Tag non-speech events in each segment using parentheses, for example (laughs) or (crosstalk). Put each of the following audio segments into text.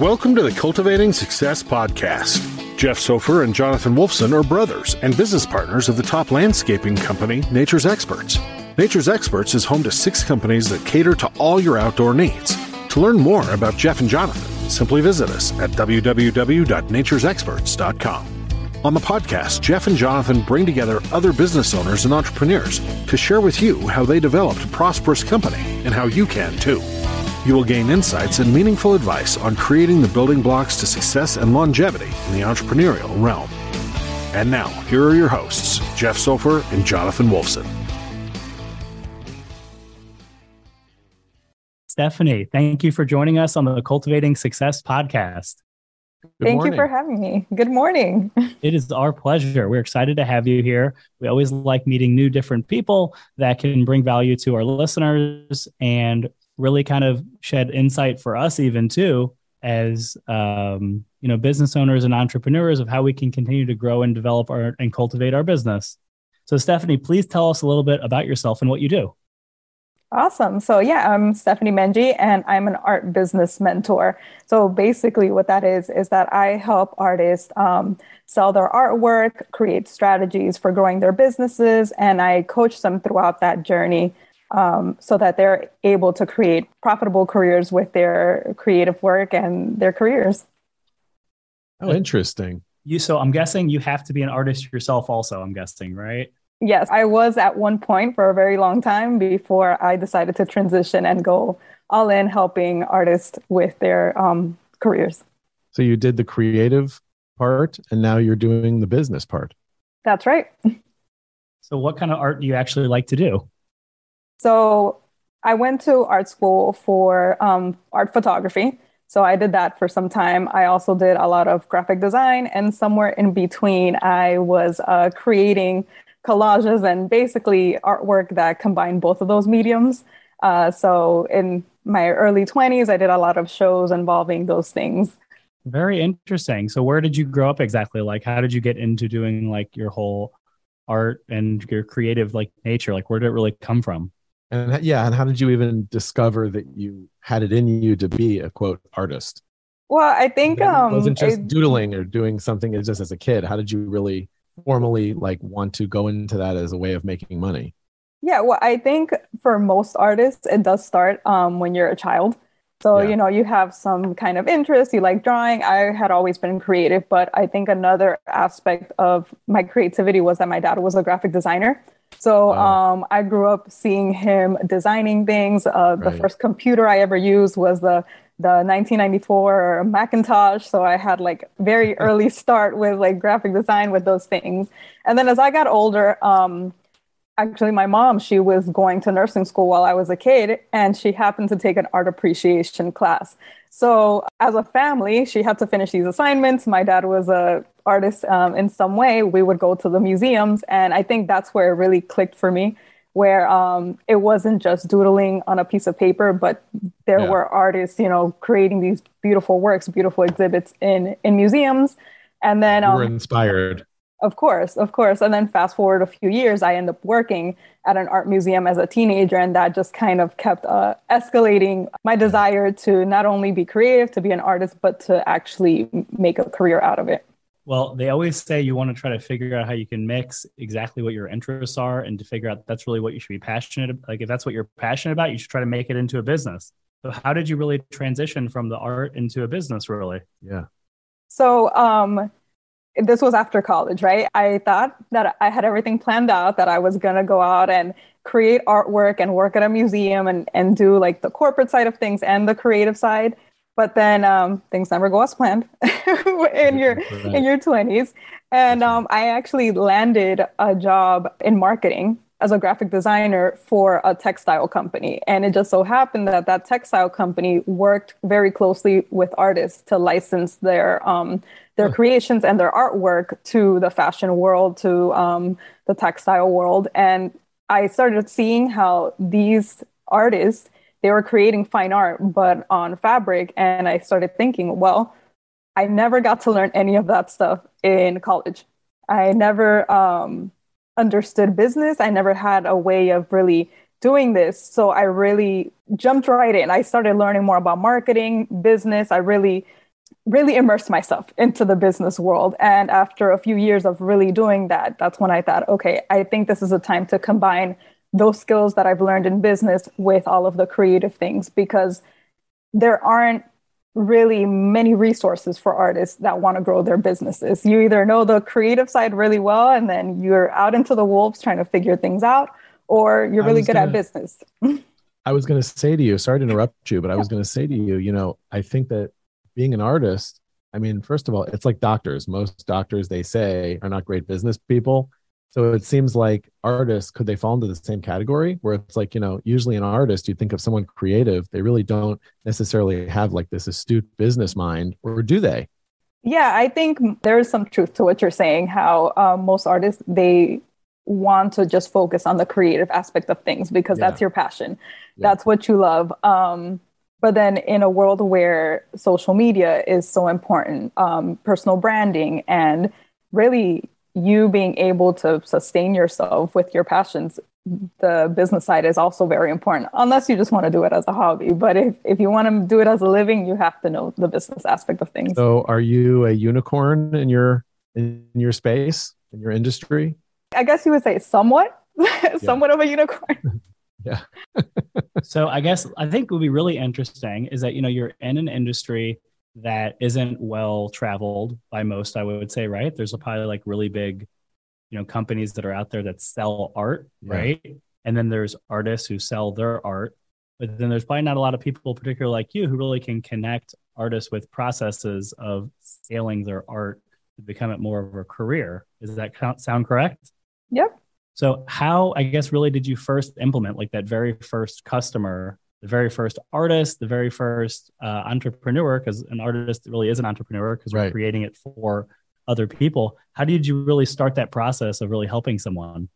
Welcome to the Cultivating Success podcast. Jeff Sofer and Jonathan Wolfson are brothers and business partners of the top landscaping company, Nature's Experts. Nature's Experts is home to six companies that cater to all your outdoor needs. To learn more about Jeff and Jonathan, simply visit us at www.naturesexperts.com. On the podcast, Jeff and Jonathan bring together other business owners and entrepreneurs to share with you how they developed a prosperous company and how you can too. You will gain insights and meaningful advice on creating the building blocks to success and longevity in the entrepreneurial realm. And now, here are your hosts, Jeff Sofer and Jonathan Wolfson. Stephanie, thank you for joining us on the Cultivating Success podcast. Good Thank morning. you for having me. Good morning. (laughs) it is our pleasure. We're excited to have you here. We always like meeting new, different people that can bring value to our listeners and really kind of shed insight for us, even too, as um, you know, business owners and entrepreneurs of how we can continue to grow and develop our and cultivate our business. So, Stephanie, please tell us a little bit about yourself and what you do. Awesome. So, yeah, I'm Stephanie Menji and I'm an art business mentor. So, basically, what that is, is that I help artists um, sell their artwork, create strategies for growing their businesses, and I coach them throughout that journey um, so that they're able to create profitable careers with their creative work and their careers. Oh, interesting. You so I'm guessing you have to be an artist yourself also, I'm guessing, right? Yes, I was at one point for a very long time before I decided to transition and go all in helping artists with their um, careers. So you did the creative part and now you're doing the business part. That's right. (laughs) So, what kind of art do you actually like to do? So, I went to art school for um, art photography. So, I did that for some time. I also did a lot of graphic design, and somewhere in between, I was uh, creating collages and basically artwork that combined both of those mediums. Uh, so in my early 20s, I did a lot of shows involving those things. Very interesting. So where did you grow up exactly? Like how did you get into doing like your whole art and your creative like nature? Like where did it really come from? And yeah, and how did you even discover that you had it in you to be a quote artist? Well, I think um, it wasn't just doodling or doing something just as a kid. How did you really formally like want to go into that as a way of making money? Yeah, well, I think for most artists, it does start um, when you're a child. So, yeah. you know, you have some kind of interest, you like drawing. I had always been creative, but I think another aspect of my creativity was that my dad was a graphic designer. So um, I grew up seeing him designing things. Uh, right. The first computer I ever used was the the 1994 Macintosh. So I had like very (laughs) early start with like graphic design with those things. And then as I got older, um, actually my mom, she was going to nursing school while I was a kid and she happened to take an art appreciation class. So as a family, she had to finish these assignments. My dad was a artist um, in some way. We would go to the museums. And I think that's where it really clicked for me where um, it wasn't just doodling on a piece of paper, but there yeah. were artists, you know, creating these beautiful works, beautiful exhibits in in museums, and then um, you were inspired. Of course, of course. And then fast forward a few years, I end up working at an art museum as a teenager, and that just kind of kept uh, escalating my desire to not only be creative, to be an artist, but to actually make a career out of it. Well, they always say you want to try to figure out how you can mix exactly what your interests are and to figure out that's really what you should be passionate about. Like if that's what you're passionate about, you should try to make it into a business. So how did you really transition from the art into a business really? Yeah. So um this was after college, right? I thought that I had everything planned out that I was going to go out and create artwork and work at a museum and and do like the corporate side of things and the creative side but then um, things never go as planned (laughs) in your in your 20s and um, i actually landed a job in marketing as a graphic designer for a textile company. And it just so happened that that textile company worked very closely with artists to license their um, their creations and their artwork to the fashion world, to um, the textile world. And I started seeing how these artists they were creating fine art, but on fabric. And I started thinking, well, I never got to learn any of that stuff in college. I never um, understood business. I never had a way of really doing this. So I really jumped right in. I started learning more about marketing, business. I really, really immersed myself into the business world. And after a few years of really doing that, that's when I thought, okay, I think this is a time to combine those skills that I've learned in business with all of the creative things because there aren't really many resources for artists that want to grow their businesses. You either know the creative side really well and then you're out into the wolves trying to figure things out, or you're really good gonna, at business. (laughs) I was going to say to you, sorry to (laughs) interrupt you, but I was going to say to you, you know, I think that being an artist, I mean, first of all, it's like doctors. Most doctors, they say, are not great business people. So it seems like artists could they fall into the same category where it's like, you know, usually an artist, you think of someone creative, they really don't necessarily have like this astute business mind, or do they? Yeah, I think there is some truth to what you're saying. How um, most artists they want to just focus on the creative aspect of things because yeah. that's your passion, yeah. that's what you love. Um, but then in a world where social media is so important, um, personal branding and really you being able to sustain yourself with your passions the business side is also very important unless you just want to do it as a hobby. But if, if you want to do it as a living you have to know the business aspect of things. So are you a unicorn in your in your space in your industry? I guess you would say somewhat. (laughs) Somewhat of a unicorn (laughs) yeah (laughs) so i guess i think what would be really interesting is that you know you're in an industry that isn't well traveled by most, I would say, right? There's a probably like really big, you know, companies that are out there that sell art, yeah. right? And then there's artists who sell their art. But then there's probably not a lot of people, particularly like you, who really can connect artists with processes of scaling their art to become it more of a career. Does that sound correct? Yep. So, how, I guess, really did you first implement like that very first customer the very first artist, the very first uh, entrepreneur, because an artist really is an entrepreneur because right. we're creating it for other people. How did you really start that process of really helping someone?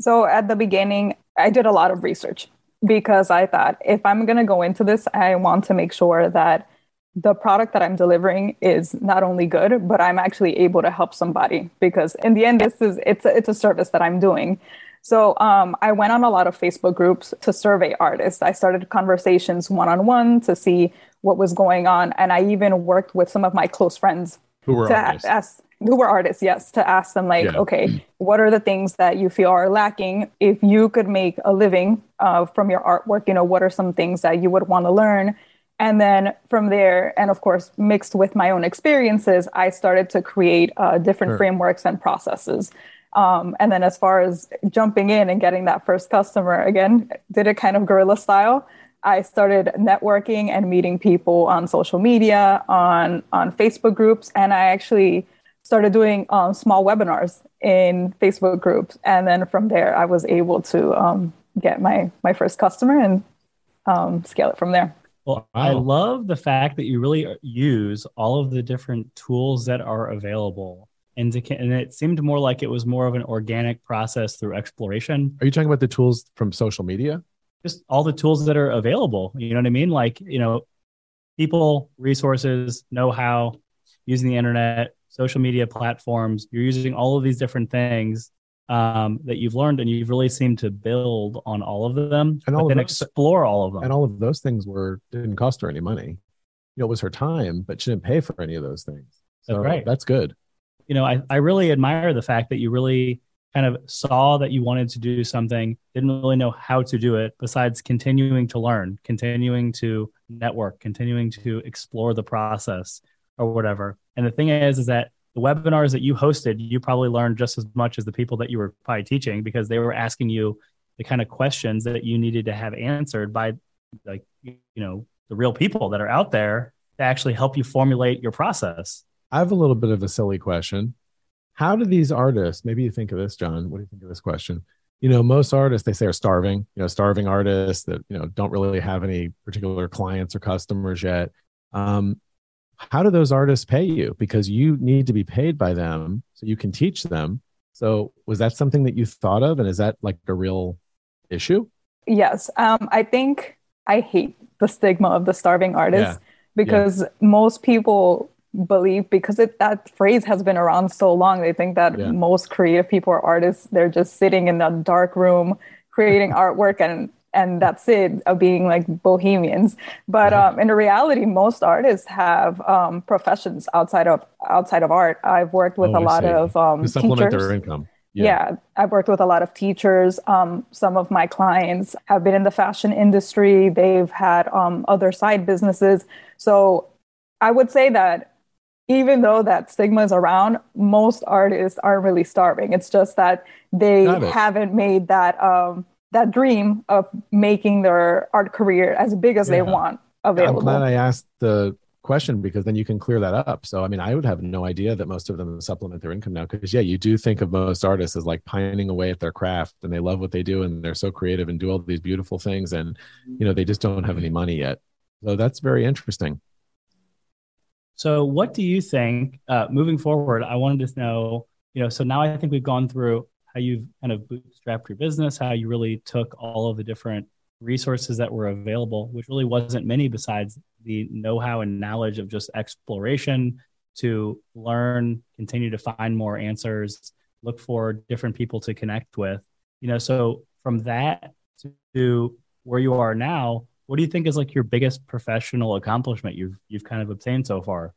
So at the beginning, I did a lot of research because I thought if I'm going to go into this, I want to make sure that the product that I'm delivering is not only good, but I'm actually able to help somebody because in the end, this is it's a, it's a service that I'm doing. So um, I went on a lot of Facebook groups to survey artists. I started conversations one on one to see what was going on, and I even worked with some of my close friends who were artists. Ask, who were artists, yes, to ask them like, yeah. okay, what are the things that you feel are lacking? If you could make a living uh, from your artwork, you know, what are some things that you would want to learn? And then from there, and of course, mixed with my own experiences, I started to create uh, different sure. frameworks and processes. Um, and then as far as jumping in and getting that first customer, again, did it kind of guerrilla style. I started networking and meeting people on social media, on on Facebook groups, and I actually started doing um, small webinars in Facebook groups. And then from there, I was able to um, get my my first customer and um, scale it from there. Well, wow. I love the fact that you really uh, use all of the different tools that are available and, to, and it seemed more like it was more of an organic process through exploration. Are you talking about the tools from social media? Just all the tools that are available. You know what I mean? Like, you know, people, resources, know how, using the internet, social media platforms. You're using all of these different things um, that you've learned, and you've really seemed to build on all of them, and all then those, explore all of them. And all of those things were didn't cost her any money. You know, it was her time, but she didn't pay for any of those things. So that's right. That's good you know, I, I really admire the fact that you really kind of saw that you wanted to do something, didn't really know how to do it, besides continuing to learn, continuing to network, continuing to explore the process or whatever. And the thing is, is that the webinars that you hosted, you probably learned just as much as the people that you were probably teaching because they were asking you the kind of questions that you needed to have answered by like, you know, the real people that are out there to actually help you formulate your process. I have a little bit of a silly question. How do these artists, maybe you think of this, John, what do you think of this question? you know, most artists they say are starving, you know, starving artists that, you know, don't really have any particular clients or customers yet. Um, how do those artists pay you? Because you need to be paid by them so you can teach them. So was that something that you thought of? And is that like a real issue? Yes. Um, I think I hate the stigma of the starving artist yeah. because yeah. most people believe because it, that phrase has been around so long they think that yeah. most creative people are artists they're just sitting in a dark room creating (laughs) artwork and and that's it of being like bohemians but um, in reality most artists have um, professions outside of outside of art i've worked with oh, a lot of um, supplement teachers. their income yeah. yeah. I've worked with a lot of teachers. Um, some of my clients have been in the fashion industry. They've had um, other side businesses. So I would say that even though that stigma is around, most artists aren't really starving. It's just that they haven't made that um, that dream of making their art career as big as yeah. they want available. I'm glad I asked the question because then you can clear that up. So, I mean, I would have no idea that most of them supplement their income now because, yeah, you do think of most artists as like pining away at their craft and they love what they do and they're so creative and do all these beautiful things. And, you know, they just don't have any money yet. So that's very interesting. So, what do you think uh, moving forward? I wanted to know, you know, so now I think we've gone through how you've kind of bootstrapped your business, how you really took all of the different resources that were available, which really wasn't many besides the know how and knowledge of just exploration to learn, continue to find more answers, look for different people to connect with. You know, so from that to where you are now, what do you think is like your biggest professional accomplishment you've you've kind of obtained so far?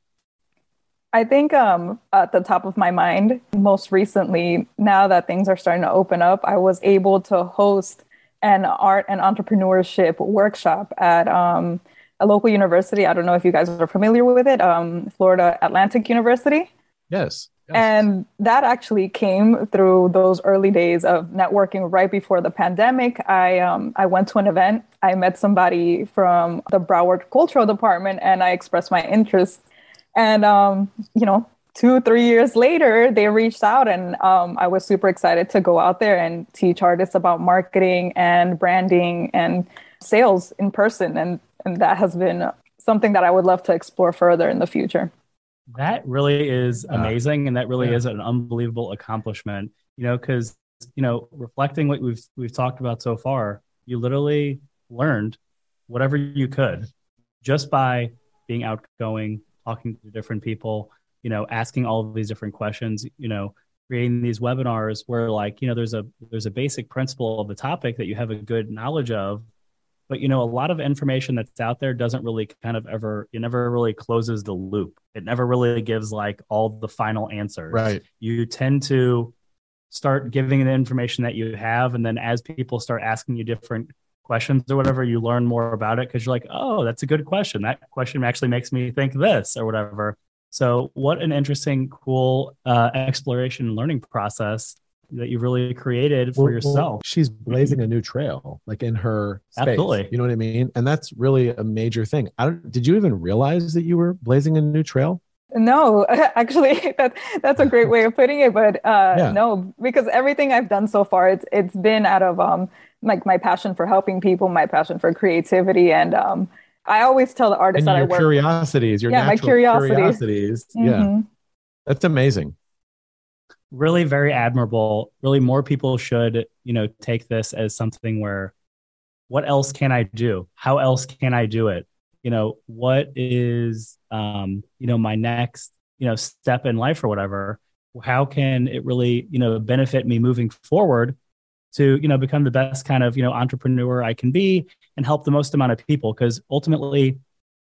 I think um, at the top of my mind, most recently, now that things are starting to open up, I was able to host an art and entrepreneurship workshop at um, a local university. I don't know if you guys are familiar with it, um, Florida Atlantic University. Yes. Yes. And that actually came through those early days of networking right before the pandemic. I um, I went to an event. I met somebody from the Broward Cultural Department, and I expressed my interest. And um, you know, two three years later, they reached out, and um, I was super excited to go out there and teach artists about marketing and branding and sales in person. And and that has been something that I would love to explore further in the future. That really is amazing, and that really yeah. is an unbelievable accomplishment. You know, because you know, reflecting what we've we've talked about so far, you literally learned whatever you could just by being outgoing, talking to different people, you know, asking all of these different questions, you know, creating these webinars where like, you know, there's a there's a basic principle of the topic that you have a good knowledge of, but you know a lot of information that's out there doesn't really kind of ever it never really closes the loop. It never really gives like all the final answers. Right. You tend to start giving the information that you have and then as people start asking you different questions or whatever you learn more about it because you're like oh that's a good question that question actually makes me think this or whatever so what an interesting cool uh, exploration and learning process that you've really created for well, yourself. Well, she's blazing a new trail, like in her space. Absolutely. You know what I mean? And that's really a major thing. I don't, did you even realize that you were blazing a new trail? No, (laughs) actually, (laughs) that that's a great way of putting it. But uh, yeah. no, because everything I've done so far, it's it's been out of um like my passion for helping people, my passion for creativity, and um, I always tell the artists and that I work curiosities, your yeah, my curiosities, curiosities. Mm-hmm. yeah, that's amazing really very admirable. Really, more people should, you know, take this as something where what else can I do? How else can I do it? You know, what is, um, you know, my next, you know, step in life or whatever? How can it really, you know, benefit me moving forward to, you know, become the best kind of, you know, entrepreneur I can be and help the most amount of people? Because ultimately,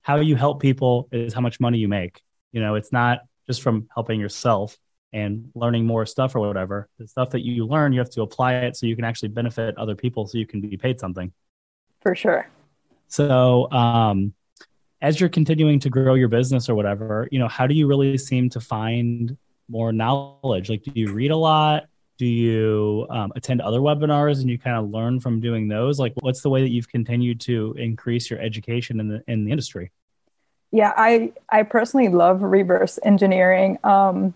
how you help people is how much money you make. You know, it's not just from helping yourself and learning more stuff or whatever the stuff that you learn you have to apply it so you can actually benefit other people so you can be paid something for sure so um, as you're continuing to grow your business or whatever you know how do you really seem to find more knowledge? Like do you read a lot? Do you um, attend other webinars and you kind of learn from doing those? Like what's the way that you've continued to increase your education in the in the industry? Yeah i i personally love reverse engineering um,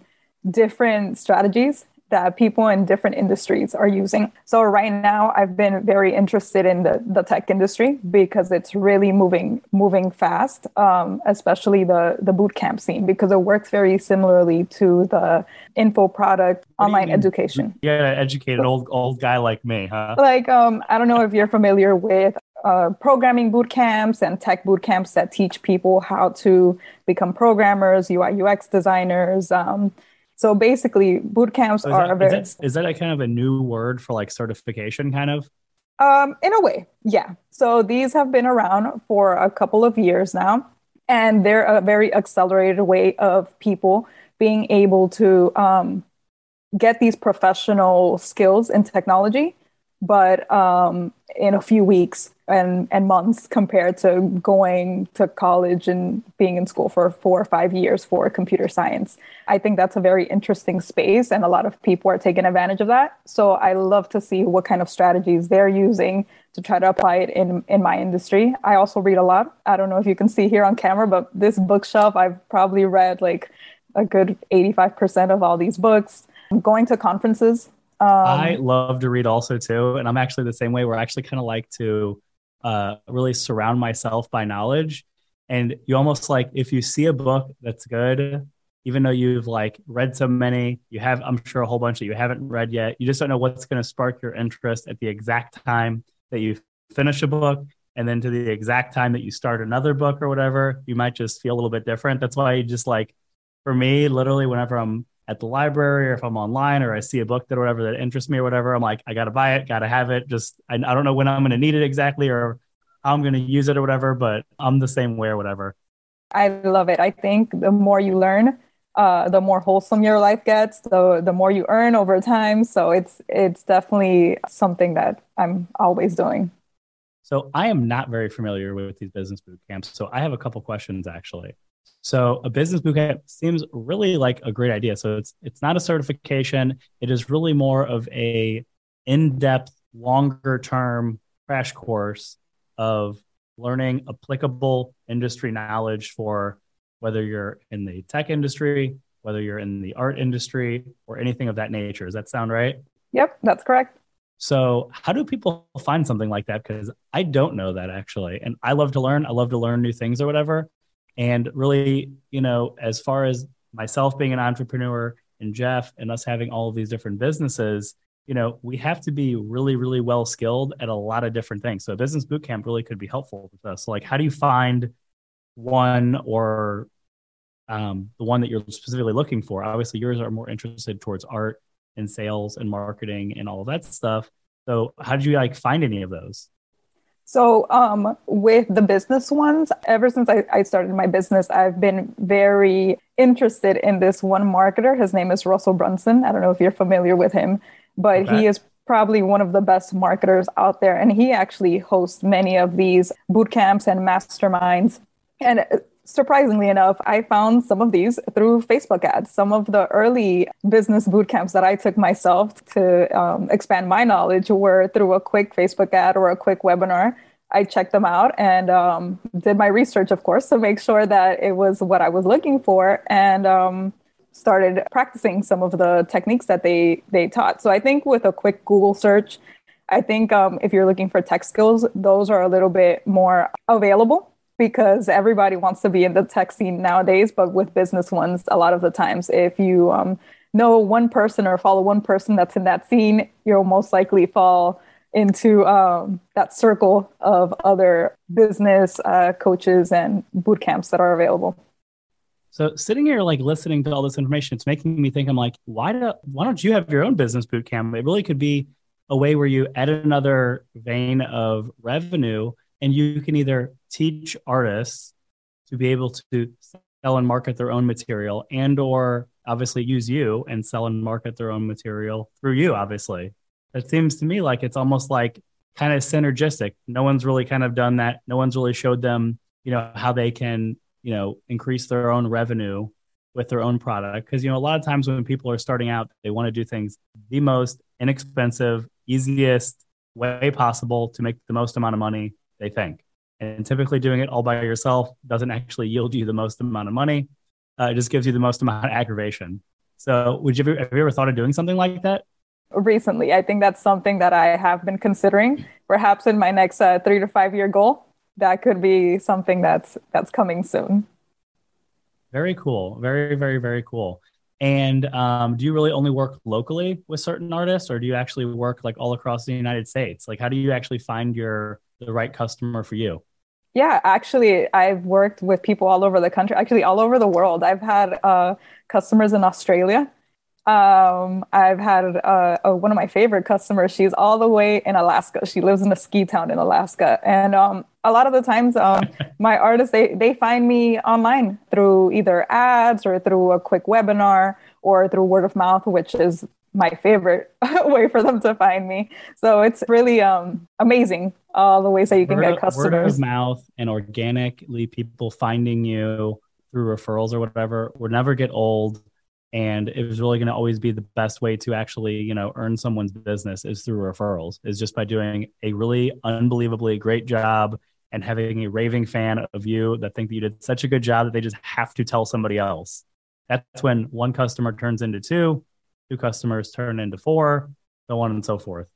different strategies that people in different industries are using. So right now I've been very interested in the, the tech industry because it's really moving moving fast, um, especially the the boot camp scene because it works very similarly to the info product what online education. Yeah, educated old old guy like me, huh? Like um, I don't know if you're familiar with uh, programming boot camps and tech boot camps that teach people how to become programmers, UI UX designers. Um, so basically, boot camps are that, very. Is that, is that a kind of a new word for like certification, kind of? Um, in a way, yeah. So these have been around for a couple of years now, and they're a very accelerated way of people being able to um, get these professional skills in technology but um, in a few weeks and, and months compared to going to college and being in school for four or five years for computer science. I think that's a very interesting space, and a lot of people are taking advantage of that. So I love to see what kind of strategies they're using to try to apply it in, in my industry. I also read a lot. I don't know if you can see here on camera, but this bookshelf, I've probably read like a good 85% of all these books. Going to conferences um, I love to read also too, and I'm actually the same way. Where I actually kind of like to uh, really surround myself by knowledge, and you almost like if you see a book that's good, even though you've like read so many, you have I'm sure a whole bunch that you haven't read yet. You just don't know what's going to spark your interest at the exact time that you finish a book, and then to the exact time that you start another book or whatever. You might just feel a little bit different. That's why you just like for me, literally, whenever I'm at the library or if I'm online or I see a book that or whatever that interests me or whatever, I'm like, I got to buy it, got to have it. Just, I, I don't know when I'm going to need it exactly or how I'm going to use it or whatever, but I'm the same way or whatever. I love it. I think the more you learn, uh, the more wholesome your life gets, the the more you earn over time. So it's it's definitely something that I'm always doing. So I am not very familiar with these business boot camps. So I have a couple questions actually. So a business bootcamp seems really like a great idea. So it's it's not a certification. It is really more of a in-depth, longer-term crash course of learning applicable industry knowledge for whether you're in the tech industry, whether you're in the art industry, or anything of that nature. Does that sound right? Yep, that's correct. So, how do people find something like that? Because I don't know that actually. And I love to learn. I love to learn new things or whatever. And really, you know, as far as myself being an entrepreneur and Jeff and us having all of these different businesses, you know, we have to be really, really well skilled at a lot of different things. So a business boot camp really could be helpful with us. So like, how do you find one or um, the one that you're specifically looking for? Obviously, yours are more interested towards art and sales and marketing and all of that stuff. So how did you like find any of those? So, um, with the business ones, ever since I, I, started my business, I've been very interested in this one marketer. His name is Russell Brunson. I don't know if you're familiar with him, but okay. he is probably one of the best marketers out there. And he actually hosts many of these boot camps and masterminds. And surprisingly enough, I found some of these through Facebook ads. Some of the early business boot camps that I took myself to um, expand my knowledge were through a quick Facebook ad or a quick webinar. I checked them out and um, did my research, of course, to make sure that it was what I was looking for, and um, started practicing some of the techniques that they they taught. So I think with a quick Google search, I think um, if you're looking for tech skills, those are a little bit more available because everybody wants to be in the tech scene nowadays. But with business ones, a lot of the times, if you um, know one person or follow one person that's in that scene, you'll most likely fall into um, that circle of other business uh, coaches and boot camps that are available. So sitting here, like listening to all this information, it's making me think. I'm like, why do why don't you have your own business boot camp? It really could be a way where you add another vein of revenue and you can either teach artists to be able to sell and market their own material and or obviously use you and sell and market their own material through you obviously. It seems to me like it's almost like kind of synergistic. No one's really kind of done that. No one's really showed them you know how they can you know increase their own revenue with their own product. Because you know a lot of times when people are starting out they want to do things the most inexpensive easiest way possible to make the most amount of money they think. And typically, doing it all by yourself doesn't actually yield you the most amount of money. Uh, it just gives you the most amount of aggravation. So, would you ever, have you ever thought of doing something like that? Recently, I think that's something that I have been considering. Perhaps in my next uh, three to five year goal, that could be something that's that's coming soon. Very cool. Very, very, very cool. And um, do you really only work locally with certain artists, or do you actually work like all across the United States? Like, how do you actually find your the right customer for you? Yeah, actually, I've worked with people all over the country, actually all over the world. I've had uh, customers in Australia. Um, I've had uh, uh, one of my favorite customers. She's all the way in Alaska. She lives in a ski town in Alaska, and um, a lot of the times, um, (laughs) my artists they they find me online through either ads or through a quick webinar or through word of mouth, which is my favorite (laughs) way for them to find me. So it's really um, amazing all the ways that you can word, get customers. Word of mouth and organically people finding you through referrals or whatever will never get old. And it was really going to always be the best way to actually you know earn someone's business is through referrals is just by doing a really unbelievably great job and having a raving fan of you that think that you did such a good job that they just have to tell somebody else. That's when one customer turns into two two customers turn into four so on and so forth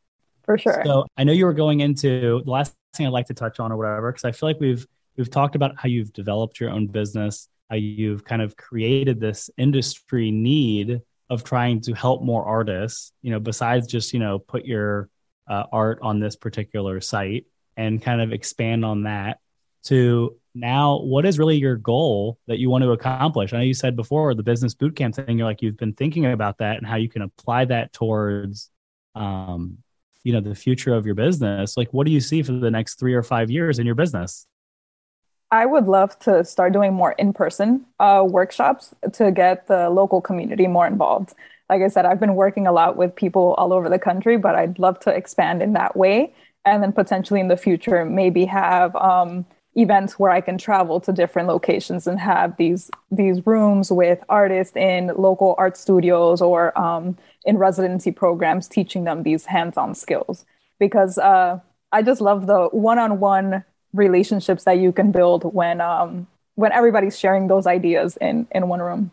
for sure so i know you were going into the last thing i'd like to touch on or whatever because i feel like we've we've talked about how you've developed your own business how you've kind of created this industry need of trying to help more artists, you know, besides just, you know, put your uh, art on this particular site and kind of expand on that to now what is really your goal that you want to accomplish? I know you said before the business bootcamp thing, you're like, you've been thinking about that and how you can apply that towards, um, you know, the future of your business. Like, what do you see for the next three or five years in your business? I would love to start doing more in person uh, workshops to get the local community more involved. Like I said, I've been working a lot with people all over the country, but I'd love to expand in that way. And then potentially in the future, maybe have um, events where I can travel to different locations and have these these rooms with artists in local art studios or um, in residency programs, teaching them these hands-on skills. Because uh, I just love the one-on-one relationships that you can build when um, when everybody's sharing those ideas in in one room.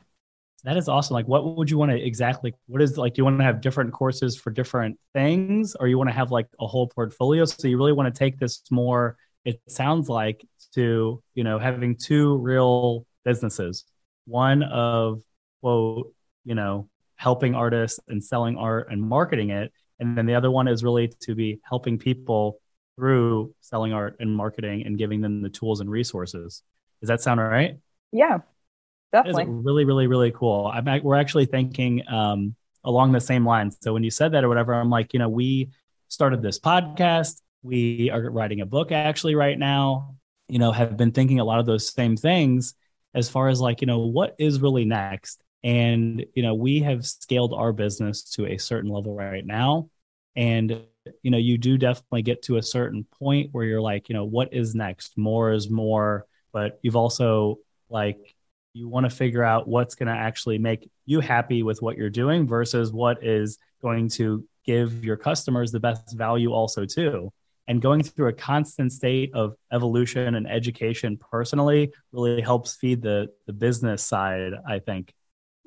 That is awesome. Like, what would you want to exactly? What is like? Do you want to have different courses for different things, or you want to have like a whole portfolio? So you really want to take this more. It sounds like to you know having two real businesses, one of quote you know helping artists and selling art and marketing it, and then the other one is really to be helping people through selling art and marketing and giving them the tools and resources. Does that sound all right? Yeah, definitely. really, really, really cool. I'm, we're actually thinking um, along the same lines. So when you said that or whatever, I'm like, you know, we started this podcast. We are writing a book actually right now. You know, have been thinking a lot of those same things as far as like, you know, what is really next? And, you know, we have scaled our business to a certain level right now. And you know you do definitely get to a certain point where you're like you know what is next? More is more. But you've also like you want to figure out what's going to actually make you happy with what you're doing versus what is going to give your customers the best value also too. And going through a constant state of evolution and education personally really helps feed the the business side i think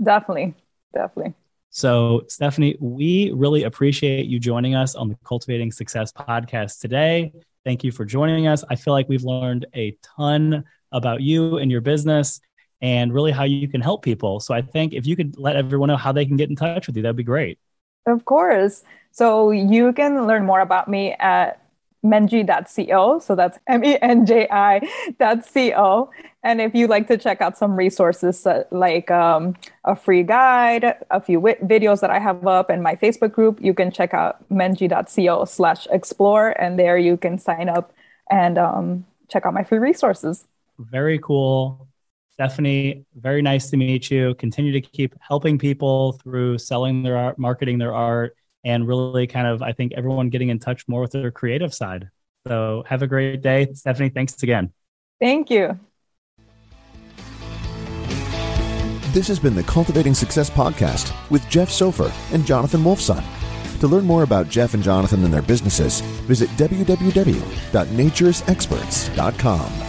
definitely definitely so, Stephanie, we really appreciate you joining us on the Cultivating Success podcast today. Thank you for joining us. I feel like we've learned a ton about you and your business and really how you can help people. So, I think if you could let everyone know how they can get in touch with you, that'd be great. Of course. So, you can learn more about me at menji.co. So that's M E N J I.co. And if you'd like to check out some resources uh, like um, a free guide, a few videos that I have up, and my Facebook group, you can check out menji.co slash explore. And there you can sign up and um, check out my free resources. Very cool. Stephanie, very nice to meet you. Continue to keep helping people through selling their art, marketing their art, and really kind of, I think, everyone getting in touch more with their creative side. So have a great day. Stephanie, thanks again. Thank you. This has been the Cultivating Success podcast with Jeff Sofer and Jonathan Wolfson. To learn more about Jeff and Jonathan and their businesses, visit www.naturesexperts.com.